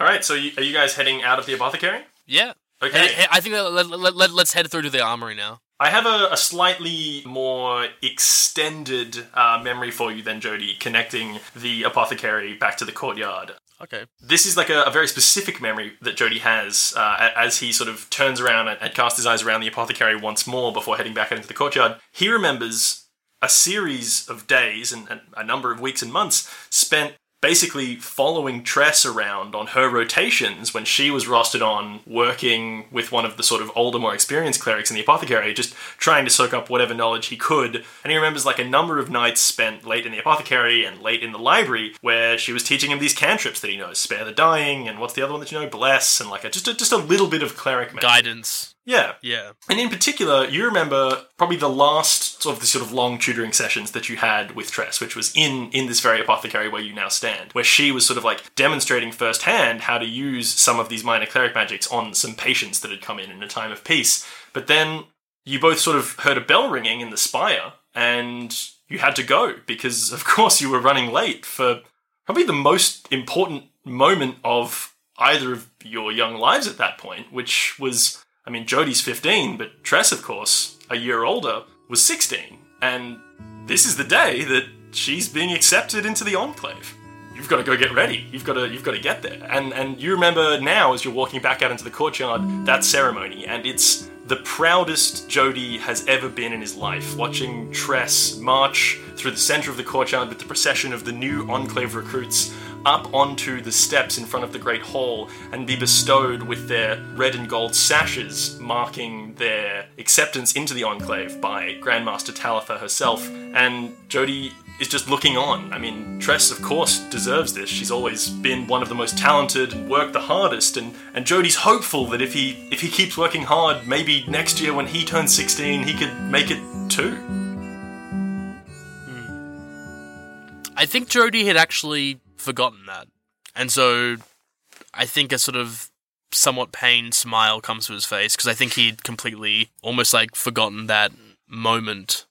All right, so you, are you guys heading out of the apothecary? Yeah. Okay. Hey, hey, I think let, let, let, let's head through to the armory now. I have a, a slightly more extended uh, memory for you than Jody, connecting the apothecary back to the courtyard. Okay. This is like a, a very specific memory that Jody has uh, as he sort of turns around and, and casts his eyes around the apothecary once more before heading back into the courtyard. He remembers a series of days and, and a number of weeks and months spent basically following Tress around on her rotations when she was rostered on working with one of the sort of older, more experienced clerics in the apothecary, just trying to soak up whatever knowledge he could. And he remembers like a number of nights spent late in the apothecary and late in the library where she was teaching him these cantrips that he knows spare the dying, and what's the other one that you know? Bless, and like a, just, a, just a little bit of cleric magic. Guidance. Yeah. Yeah. And in particular, you remember probably the last sort of the sort of long tutoring sessions that you had with Tress, which was in in this very apothecary where you now stand, where she was sort of like demonstrating firsthand how to use some of these minor cleric magics on some patients that had come in in a time of peace. But then you both sort of heard a bell ringing in the spire, and you had to go because, of course, you were running late for probably the most important moment of either of your young lives at that point, which was I mean, Jodie's 15, but Tress, of course, a year older, was 16. And this is the day that she's being accepted into the Enclave. You've got to go get ready. You've got to you've got to get there. And and you remember now as you're walking back out into the courtyard that ceremony, and it's the proudest Jodie has ever been in his life, watching Tress march through the center of the courtyard with the procession of the new Enclave recruits up onto the steps in front of the Great Hall and be bestowed with their red and gold sashes marking their acceptance into the Enclave by Grandmaster Talitha herself. And Jodie is just looking on. I mean, Tress, of course, deserves this. She's always been one of the most talented and worked the hardest, and, and Jodie's hopeful that if he if he keeps working hard, maybe next year when he turns 16, he could make it too. Hmm. I think Jody had actually forgotten that. And so I think a sort of somewhat pained smile comes to his face because I think he'd completely almost like forgotten that moment.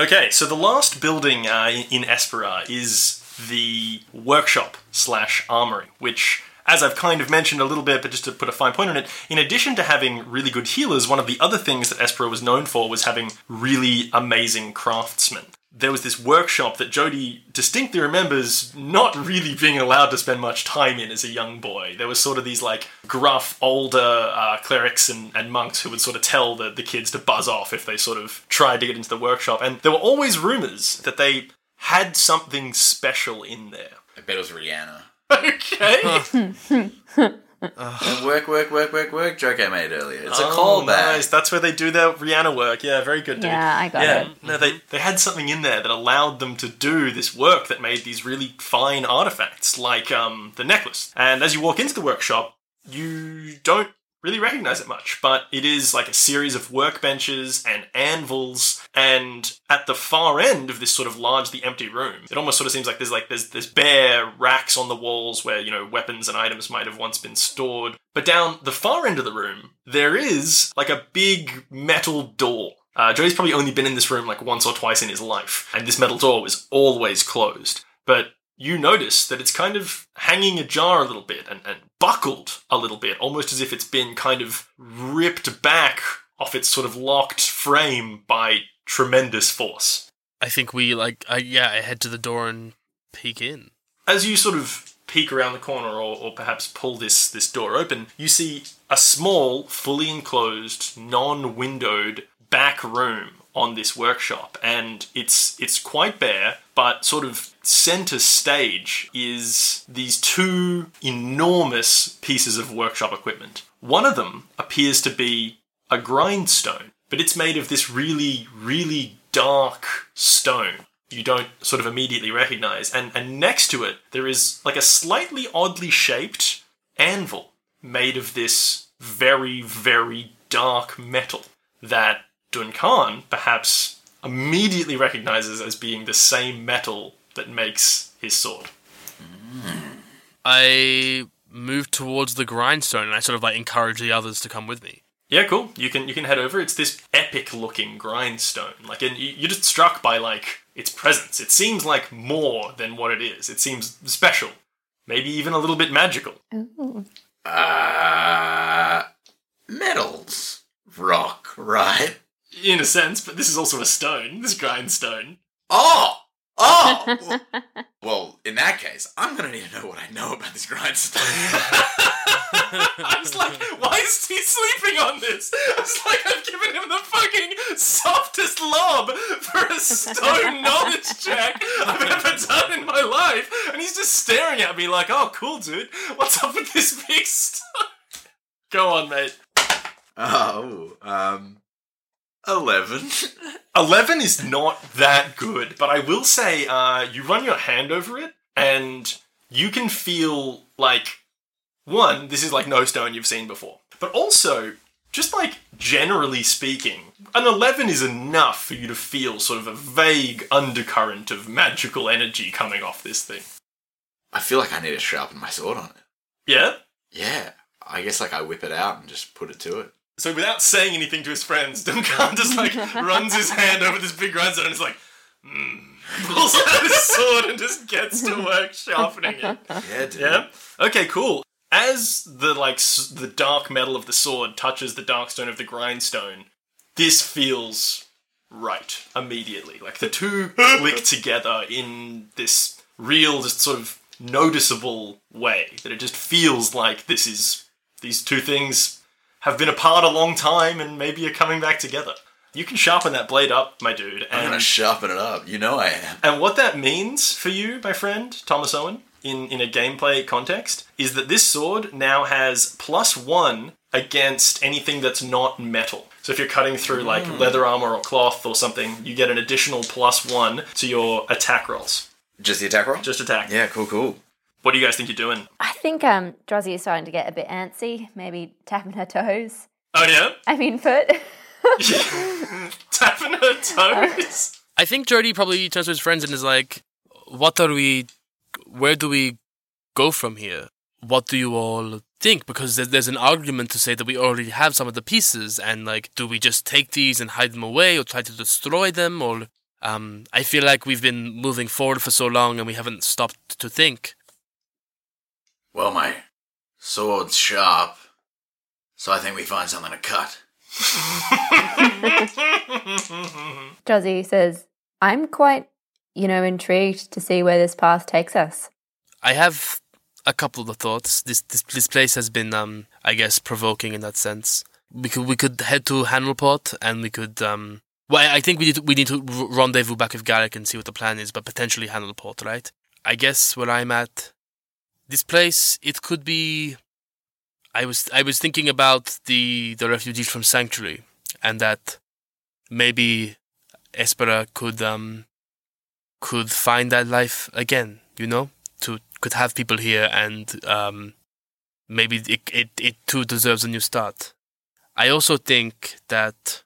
Okay, so the last building uh, in Espera is the workshop slash armory, which, as I've kind of mentioned a little bit, but just to put a fine point on it, in addition to having really good healers, one of the other things that Espera was known for was having really amazing craftsmen. There was this workshop that Jody distinctly remembers not really being allowed to spend much time in as a young boy. There was sort of these like gruff older uh, clerics and, and monks who would sort of tell the, the kids to buzz off if they sort of tried to get into the workshop. And there were always rumors that they had something special in there. I bet it was Rihanna. Okay. The work, work, work, work, work joke I made earlier. It's a Oh, callback. Nice. That's where they do their Rihanna work. Yeah, very good, dude. Yeah, I got yeah. it. No, they they had something in there that allowed them to do this work that made these really fine artifacts, like um the necklace. And as you walk into the workshop, you don't really recognize it much, but it is like a series of workbenches and anvils, and at the far end of this sort of largely empty room, it almost sort of seems like there's like there's there's bare racks on the walls where you know weapons and items might have once been stored. But down the far end of the room, there is like a big metal door. Uh, Joey's probably only been in this room like once or twice in his life, and this metal door was always closed. But you notice that it's kind of hanging ajar a little bit and, and buckled a little bit, almost as if it's been kind of ripped back off its sort of locked frame by tremendous force. I think we like, I, yeah, I head to the door and peek in. As you sort of peek around the corner or, or perhaps pull this this door open, you see a small, fully enclosed, non-windowed back room on this workshop and it's it's quite bare but sort of center stage is these two enormous pieces of workshop equipment. One of them appears to be a grindstone but it's made of this really really dark stone you don't sort of immediately recognize and and next to it there is like a slightly oddly shaped anvil made of this very very dark metal that Duncan perhaps immediately recognizes as being the same metal that makes his sword. I move towards the grindstone and I sort of like encourage the others to come with me. Yeah, cool. You can you can head over. It's this epic looking grindstone. Like, and you- you're just struck by like its presence. It seems like more than what it is. It seems special, maybe even a little bit magical. Ooh. Uh, metals. Rock, right? In a sense, but this is also a stone. This grindstone. Oh! Oh! well, well, in that case, I'm gonna need to know what I know about this grindstone. I was like, why is he sleeping on this? I was like, I've given him the fucking softest lob for a stone knowledge check I've ever done in my life. And he's just staring at me like, oh, cool, dude. What's up with this big stone? Go on, mate. oh, um, 11. 11 is not that good, but I will say uh, you run your hand over it and you can feel like, one, this is like no stone you've seen before, but also, just like generally speaking, an 11 is enough for you to feel sort of a vague undercurrent of magical energy coming off this thing. I feel like I need to sharpen my sword on it. Yeah? Yeah, I guess like I whip it out and just put it to it. So without saying anything to his friends, Duncan just like runs his hand over this big grindstone and is like, hmm. Pulls out his sword and just gets to work sharpening it. Yeah, dude. Yeah. Okay. Cool. As the like s- the dark metal of the sword touches the dark stone of the grindstone, this feels right immediately. Like the two click together in this real, just sort of noticeable way. That it just feels like this is these two things have been apart a long time and maybe are coming back together. You can sharpen that blade up, my dude. I'm gonna sharpen it up. You know I am. and what that means for you, my friend, Thomas Owen, in, in a gameplay context, is that this sword now has plus one against anything that's not metal. So if you're cutting through like hmm. leather armor or cloth or something, you get an additional plus one to your attack rolls. Just the attack roll? Just attack. Yeah, cool, cool. What do you guys think you're doing? I think um, Drozzy is starting to get a bit antsy, maybe tapping her toes. Oh yeah? I mean, foot. Tapping her toes. I think Jody probably turns to his friends and is like, "What are we? Where do we go from here? What do you all think? Because there's, there's an argument to say that we already have some of the pieces, and like, do we just take these and hide them away, or try to destroy them, or um, I feel like we've been moving forward for so long and we haven't stopped to think. Well, my sword's sharp, so I think we find something to cut. Drozzy says, I'm quite, you know, intrigued to see where this path takes us. I have a couple of thoughts. This this, this place has been, um, I guess, provoking in that sense. We could we could head to Handelport and we could. Um, well, I I think we need to, we need to rendezvous back with Garrick and see what the plan is, but potentially Handelport, right? I guess where I'm at, this place it could be. I was I was thinking about the the refugees from Sanctuary, and that maybe Espera could um could find that life again. You know, to could have people here, and um maybe it it, it too deserves a new start. I also think that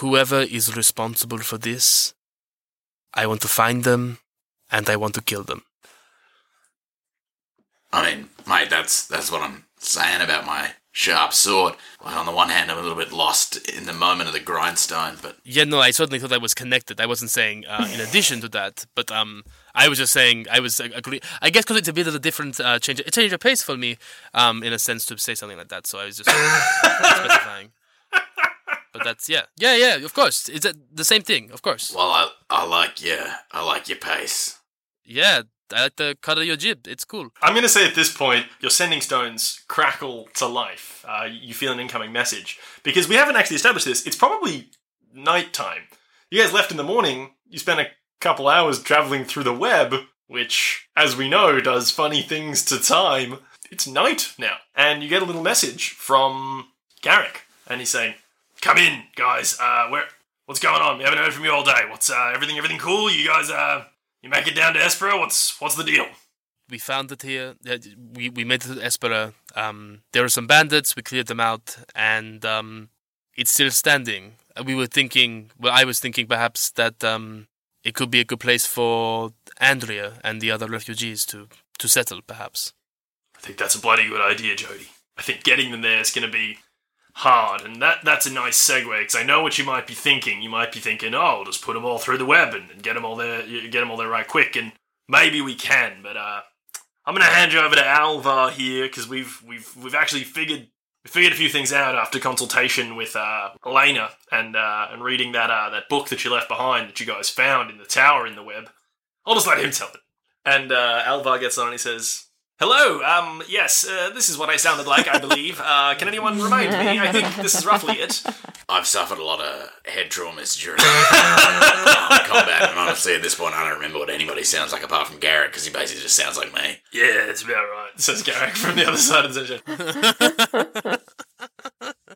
whoever is responsible for this, I want to find them, and I want to kill them. I mean, mate, that's that's what I'm saying about my sharp sword. Like on the one hand, I'm a little bit lost in the moment of the grindstone, but Yeah, no, I certainly thought I was connected. I wasn't saying uh, in addition to that, but um, I was just saying I was uh, agree. I guess because it's a bit of a different uh, change, a change of pace for me, um, in a sense to say something like that. So I was just specifying. But that's yeah, yeah, yeah. Of course, it's the same thing. Of course, well, I I like your I like your pace. yeah. I like the cut of your jib. It's cool. I'm going to say at this point, your sending stones crackle to life. Uh, you feel an incoming message. Because we haven't actually established this. It's probably nighttime. You guys left in the morning. You spent a couple hours traveling through the web, which, as we know, does funny things to time. It's night now. And you get a little message from Garrick. And he's saying, Come in, guys. Uh, where. What's going on? We haven't heard from you all day. What's uh, everything? Everything cool? You guys, uh, you make it down to Espera? What's what's the deal? We found it here. We we made it to Espera. Um, there were some bandits. We cleared them out, and um, it's still standing. Uh, We were thinking. Well, I was thinking perhaps that um, it could be a good place for Andrea and the other refugees to to settle. Perhaps. I think that's a bloody good idea, Jody. I think getting them there is going to be hard, and that that's a nice segue because I know what you might be thinking. You might be thinking, "Oh, we'll just put them all through the web and, and get them all there, get them all there right quick." And maybe we can, but uh, I'm going to hand you over to Alvar here because we've we've we've actually figured figured a few things out after consultation with uh, Elena and uh, and reading that uh, that book that you left behind that you guys found in the tower in the web. I'll just let him tell it. And uh, Alvar gets on and he says, Hello, um, yes, uh, this is what I sounded like, I believe. Uh, can anyone remind me? I think this is roughly it. I've suffered a lot of head traumas during um, combat, and honestly, at this point, I don't remember what anybody sounds like apart from Garrick because he basically just sounds like me. Yeah, that's about right, says Garrick from the other side of the session.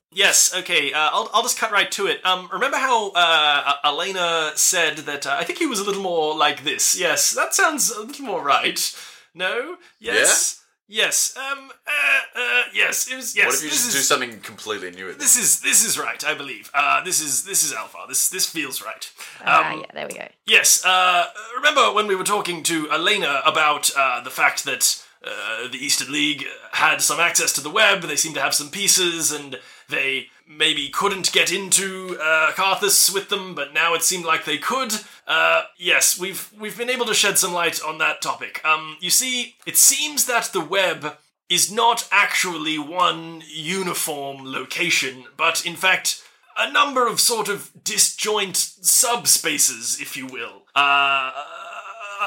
yes, okay, uh, I'll, I'll just cut right to it. Um, remember how uh, Elena said that uh, I think he was a little more like this? Yes, that sounds a little more right. No? Yes? Yes. Um, uh, uh, yes, it was, yes. what if you this just is- do something completely new with This is this is right, I believe. Uh, this is this is Alvar. This this feels right. Ah, Um, yeah, there we go. Yes. Uh, remember when we were talking to Elena about uh, the fact that uh, the Eastern League had some access to the web? They seemed to have some pieces, and they maybe couldn't get into uh, Carthus with them, but now it seemed like they could. Uh, yes, we've we've been able to shed some light on that topic. Um, you see, it seems that the web is not actually one uniform location, but in fact a number of sort of disjoint subspaces, if you will. Uh,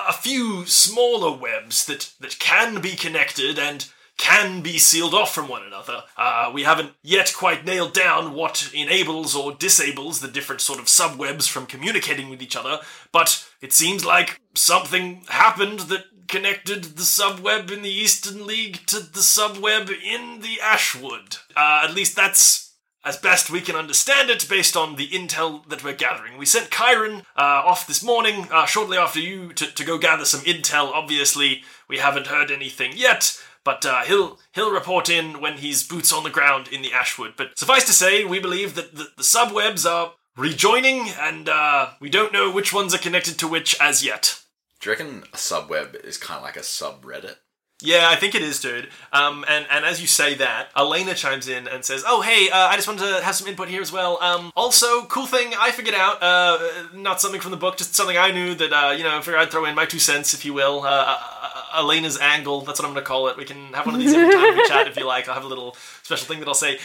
a few smaller webs that, that can be connected and can be sealed off from one another. Uh, we haven't yet quite nailed down what enables or disables the different sort of subwebs from communicating with each other, but it seems like something happened that connected the subweb in the Eastern League to the subweb in the Ashwood. Uh, at least that's as best we can understand it based on the intel that we're gathering. We sent Chiron uh, off this morning, uh, shortly after you, to, to go gather some intel. Obviously, we haven't heard anything yet, but uh, he'll he'll report in when he's boots on the ground in the Ashwood. But suffice to say, we believe that the, the subwebs are rejoining, and uh, we don't know which ones are connected to which as yet. Do you reckon a subweb is kind of like a subreddit? Yeah, I think it is, dude. Um, and, and as you say that, Elena chimes in and says, "Oh, hey, uh, I just wanted to have some input here as well. Um, also, cool thing I figured out. Uh, not something from the book, just something I knew that uh, you know, I figured I'd throw in my two cents, if you will. Uh, uh, uh, Elena's angle. That's what I'm going to call it. We can have one of these every time we chat if you like. I'll have a little special thing that I'll say.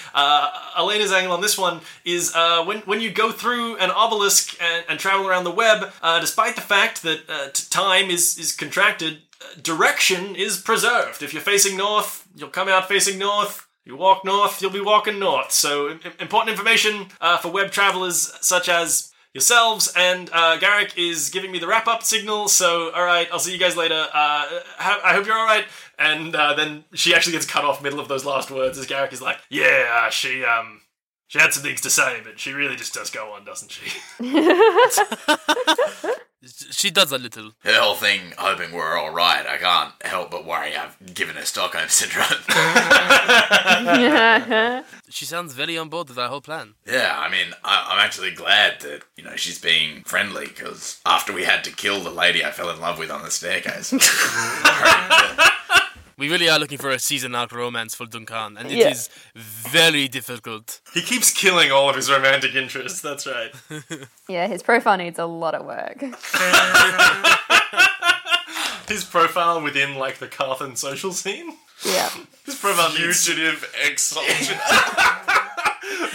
Elena's angle on this one is when when you go through an obelisk and, and travel around the web, despite the fact that time is is contracted direction is preserved. If you're facing north, you'll come out facing north. You walk north, you'll be walking north. So, important information uh, for web travelers such as yourselves. And uh, Garrick is giving me the wrap up signal. So, all right, I'll see you guys later. Uh, ha- I hope you're all right. And uh, then she actually gets cut off middle of those last words as Garrick is like, "Yeah, uh, she um." She had some things to say, but she really just does go on, doesn't she? She does a little. The whole thing, hoping we're all right. I can't help but worry I've given her Stockholm syndrome. She sounds very on board with our whole plan. yeah, I mean, I, I'm actually glad that you know she's being friendly because after we had to kill the lady I fell in love with on the staircase, We really are looking for a season arc romance for Duncan, and it is Yeah. very difficult. he keeps killing all of his romantic interests, that's right. Yeah, his profile needs a lot of work. his profile within like the Carthan social scene. Yeah. His profile needs fugitive ex-soldier.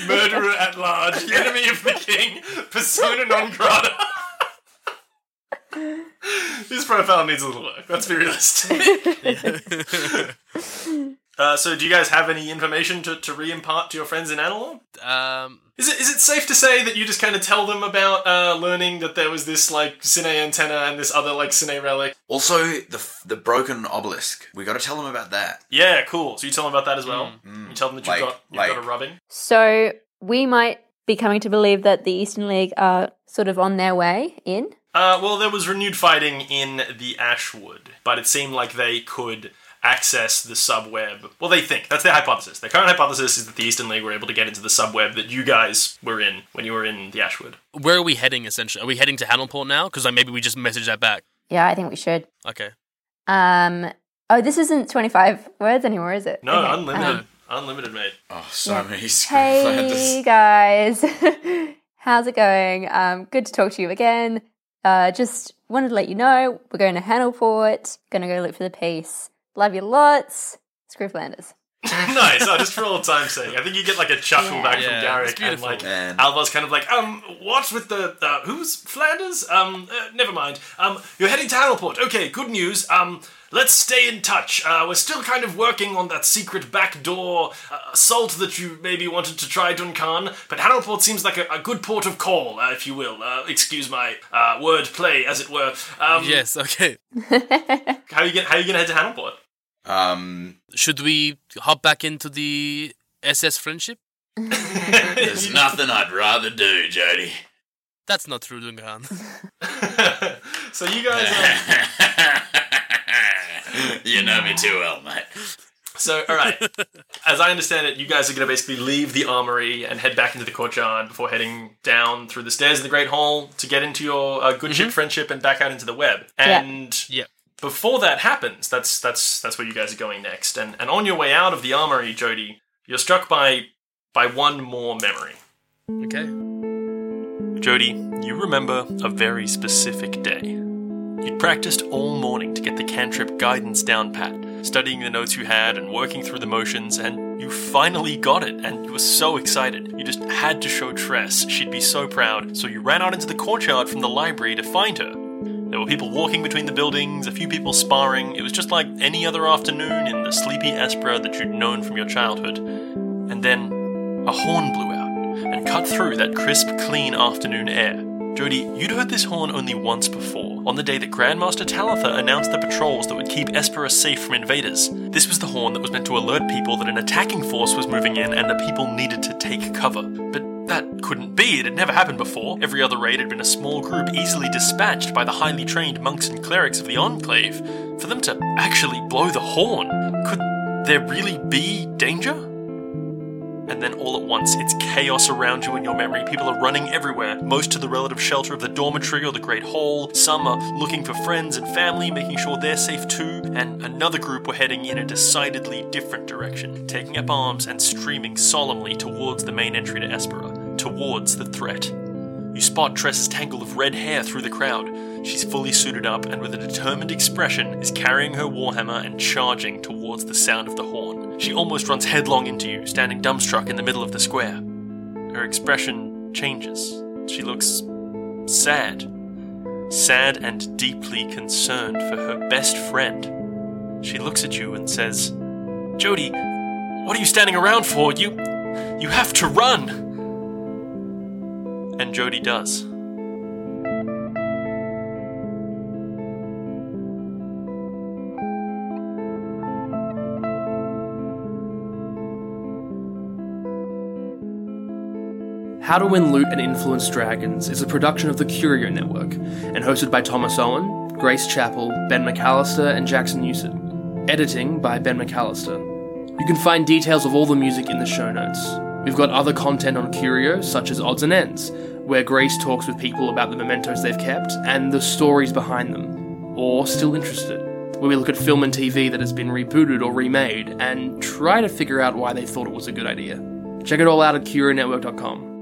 murderer at large, enemy of the king, persona non grata. This profile needs a little work. Let's be realistic. uh, so, do you guys have any information to, to re-impart to your friends in Analog? Um, Is it is it safe to say that you just kind of tell them about uh, learning that there was this like Cine antenna and this other like Cine relic? Also, the the broken obelisk. We got to tell them about that. Yeah, cool. So you tell them about that as well. You tell them that you've Like- got you've like- got a rubbing. So we might be coming to believe that the Eastern League are sort of on their way in. Uh, well, there was renewed fighting in the Ashwood, but it seemed like they could access the subweb. Well, they think that's their hypothesis. Their current hypothesis is that the Eastern League were able to get into the subweb that you guys were in when you were in the Ashwood. where are we heading? Essentially, are we heading to Hamilport now? Because like maybe we just message that back. Yeah, I think we should. Okay. Um. Oh, this isn't twenty-five words anymore, is it? No, Okay, unlimited, um, unlimited, mate. Oh, so Yeah. many Hey guys, how's it going? Um, good to talk to you again. Uh, just wanted to let you know we're going to Hanelport. Gonna go look for the piece. Love you lots, Screw Flanders. nice. Oh, just for old time's sake, I think you get like a chuckle Yeah. back Yeah, from it's Garrick, and like Man. Alvar's kind of like, um, what's with the uh, who's Flanders? Um, uh, never mind. Um, you're heading to Hanelport. Okay, good news. Um, let's stay in touch. Uh, we're still kind of working on that secret backdoor uh, assault that you maybe wanted to try, Duncan. But Hanelport seems like a, a good port of call, uh, if you will. Uh, excuse my uh, word play, as it were. Um, Yes. Okay. How you get? How you gonna head to Hanelport? Um, Should we hop back into the SS Friendship? there's nothing I'd rather do, Jody. That's not true, Duncan. so you guys. Um, you know me too well, mate. So, all right. As I understand it, you guys are going to basically leave the armory and head back into the courtyard before heading down through the stairs in the Great Hall to get into your uh, good ship friendship and back out into the web. And Yep. before that happens, that's that's that's where you guys are going next. And and on your way out of the armory, Jody, you're struck by by one more memory. Okay. Jody, you remember a very specific day. You'd practiced all morning to get the cantrip guidance down pat, studying the notes you had and working through the motions, and you finally got it, and you were so excited. You just had to show Tress. She'd be so proud. So you ran out into the courtyard from the library to find her. There were people walking between the buildings, a few people sparring. It was just like any other afternoon in the sleepy Espera that you'd known from your childhood. And then a horn blew out and cut through that crisp, clean afternoon air. Jody, you'd heard this horn only once before, on the day that Grandmaster Talitha announced the patrols that would keep Espera safe from invaders. This was the horn that was meant to alert people that an attacking force was moving in and that people needed to take cover. But that couldn't be, it had never happened before. Every other raid had been a small group easily dispatched by the highly trained monks and clerics of the Enclave. For them to actually blow the horn, could there really be danger? And then all at once, it's chaos around you in your memory. People are running everywhere, most to the relative shelter of the dormitory or the Great Hall. Some are looking for friends and family, making sure they're safe too. And another group were heading in a decidedly different direction, taking up arms and streaming solemnly towards the main entry to Espera, towards the threat. You spot Tress's tangle of red hair through the crowd. She's fully suited up and with a determined expression is carrying her warhammer and charging towards the sound of the horn. She almost runs headlong into you, standing dumbstruck in the middle of the square. Her expression changes. She looks sad. Sad and deeply concerned for her best friend. She looks at you and says, Jody, what are you standing around for? You. you have to run! And Jody does. How to Win Loot and Influence Dragons is a production of the Curio Network and hosted by Thomas Owen, Grace Chappell, Ben McAllister, and Jackson Newsett. Editing by Ben McAllister. You can find details of all the music in the show notes. We've got other content on Curio, such as Odds and Ends, where Grace talks with people about the mementos they've kept and the stories behind them. Or Still Interested, where we look at film and TV that has been rebooted or remade and try to figure out why they thought it was a good idea. Check it all out at CurioNetwork.com.